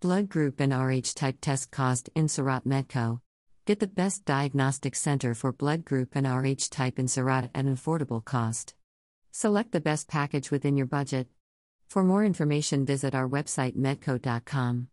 Blood group and Rh type test caused in Surat Meddco. Get the best diagnostic center for blood group and Rh type in Surat at an affordable cost. Select the best package within your budget. For more information, visit our website meddco.com.